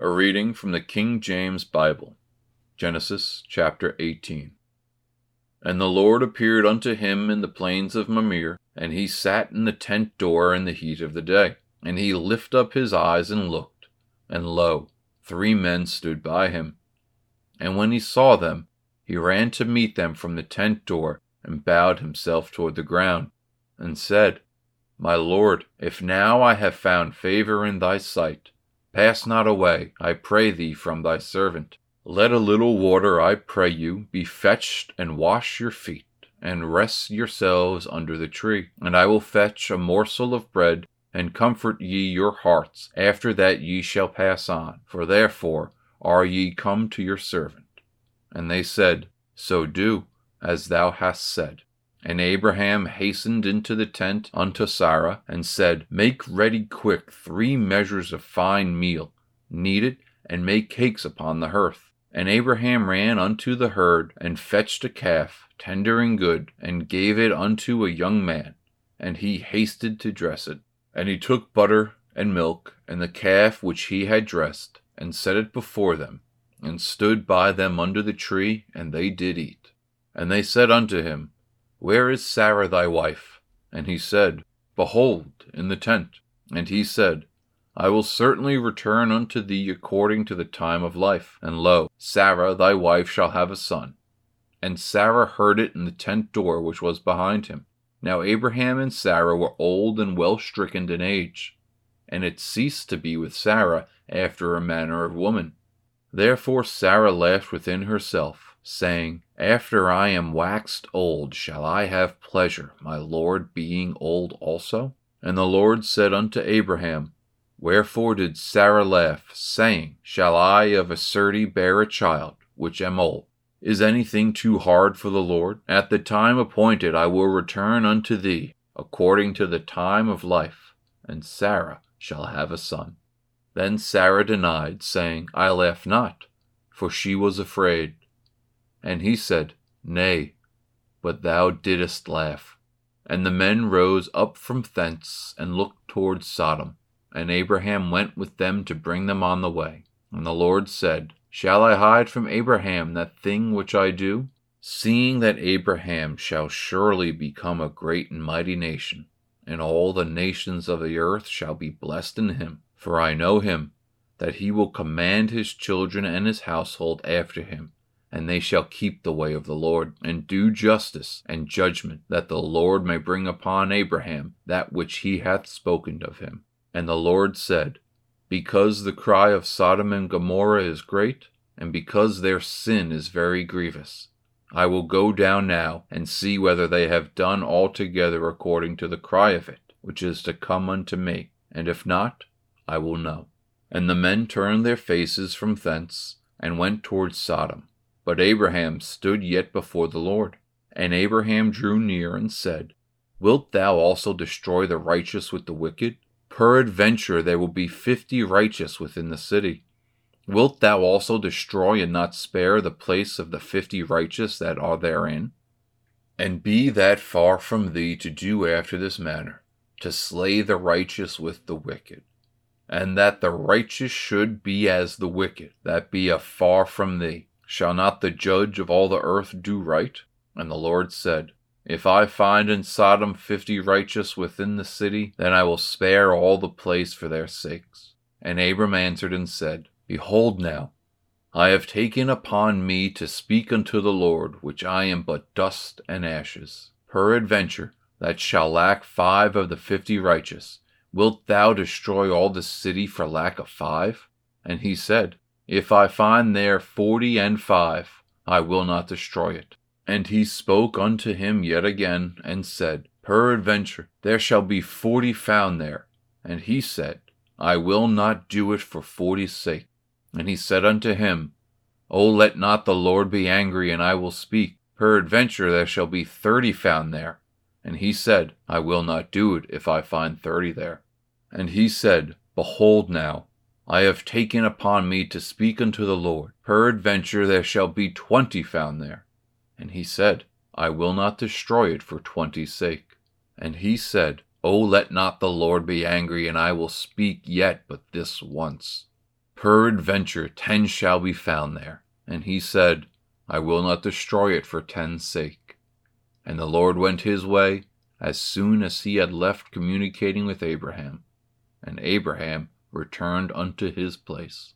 A reading from the King James Bible, Genesis chapter 18. And the Lord appeared unto him in the plains of Mamre, and he sat in the tent door in the heat of the day. And he lifted up his eyes and looked, and lo, three men stood by him. And when he saw them, he ran to meet them from the tent door, and bowed himself toward the ground, and said, My Lord, if now I have found favor in thy sight, pass not away, I pray thee, from thy servant. Let a little water, I pray you, be fetched, and wash your feet, and rest yourselves under the tree. And I will fetch a morsel of bread, and comfort ye your hearts, after that ye shall pass on. For therefore are ye come to your servant. And they said, So do, as thou hast said. And Abraham hastened into the tent unto Sarah, and said, Make ready quick three measures of fine meal, knead it, and make cakes upon the hearth. And Abraham ran unto the herd, and fetched a calf, tender and good, and gave it unto a young man, and he hasted to dress it. And he took butter and milk, and the calf which he had dressed, and set it before them, and stood by them under the tree, and they did eat. And they said unto him, Where is Sarah thy wife? And he said, Behold, in the tent. And he said, I will certainly return unto thee according to the time of life. And lo, Sarah thy wife shall have a son. And Sarah heard it in the tent door which was behind him. Now Abraham and Sarah were old and well stricken in age, and it ceased to be with Sarah after a manner of woman. Therefore Sarah laughed within herself, saying, After I am waxed old, shall I have pleasure, my Lord being old also? And the Lord said unto Abraham, Wherefore did Sarah laugh, saying, Shall I of a surety bear a child, which am old? Is anything too hard for the Lord? At the time appointed I will return unto thee, according to the time of life, and Sarah shall have a son. Then Sarah denied, saying, I laugh not, for she was afraid. And he said, Nay, but thou didst laugh. And the men rose up from thence and looked toward Sodom. And Abraham went with them to bring them on the way. And the Lord said, Shall I hide from Abraham that thing which I do? Seeing that Abraham shall surely become a great and mighty nation, and all the nations of the earth shall be blessed in him. For I know him, that he will command his children and his household after him, and they shall keep the way of the Lord, and do justice and judgment, that the Lord may bring upon Abraham that which he hath spoken of him. And the Lord said, because the cry of Sodom and Gomorrah is great, and because their sin is very grievous. I will go down now and see whether they have done altogether according to the cry of it, which is to come unto me, and if not, I will know. And the men turned their faces from thence, and went toward Sodom. But Abraham stood yet before the Lord. And Abraham drew near and said, Wilt thou also destroy the righteous with the wicked? Peradventure there will be fifty righteous within the city. Wilt thou also destroy and not spare the place of the fifty righteous that are therein? And be that far from thee to do after this manner, to slay the righteous with the wicked, and that the righteous should be as the wicked, that be afar from thee. Shall not the judge of all the earth do right? And the Lord said, if I find in Sodom fifty righteous within the city, then I will spare all the place for their sakes. And Abram answered and said, Behold now, I have taken upon me to speak unto the Lord, which I am but dust and ashes. Peradventure, that shall lack five of the fifty righteous. Wilt thou destroy all the city for lack of five? And he said, If I find there forty and five, I will not destroy it. And he spoke unto him yet again, and said, Peradventure there shall be forty found there. And he said, I will not do it for forty's sake. And he said unto him, O let not the Lord be angry, and I will speak. Peradventure there shall be thirty found there. And he said, I will not do it if I find thirty there. And he said, Behold now, I have taken upon me to speak unto the Lord. Peradventure there shall be twenty found there. And he said, I will not destroy it for twenty's sake. And he said, O let not the Lord be angry, and I will speak yet but this once. Peradventure ten shall be found there. And he said, I will not destroy it for ten's sake. And the Lord went his way as soon as he had left communicating with Abraham. And Abraham returned unto his place.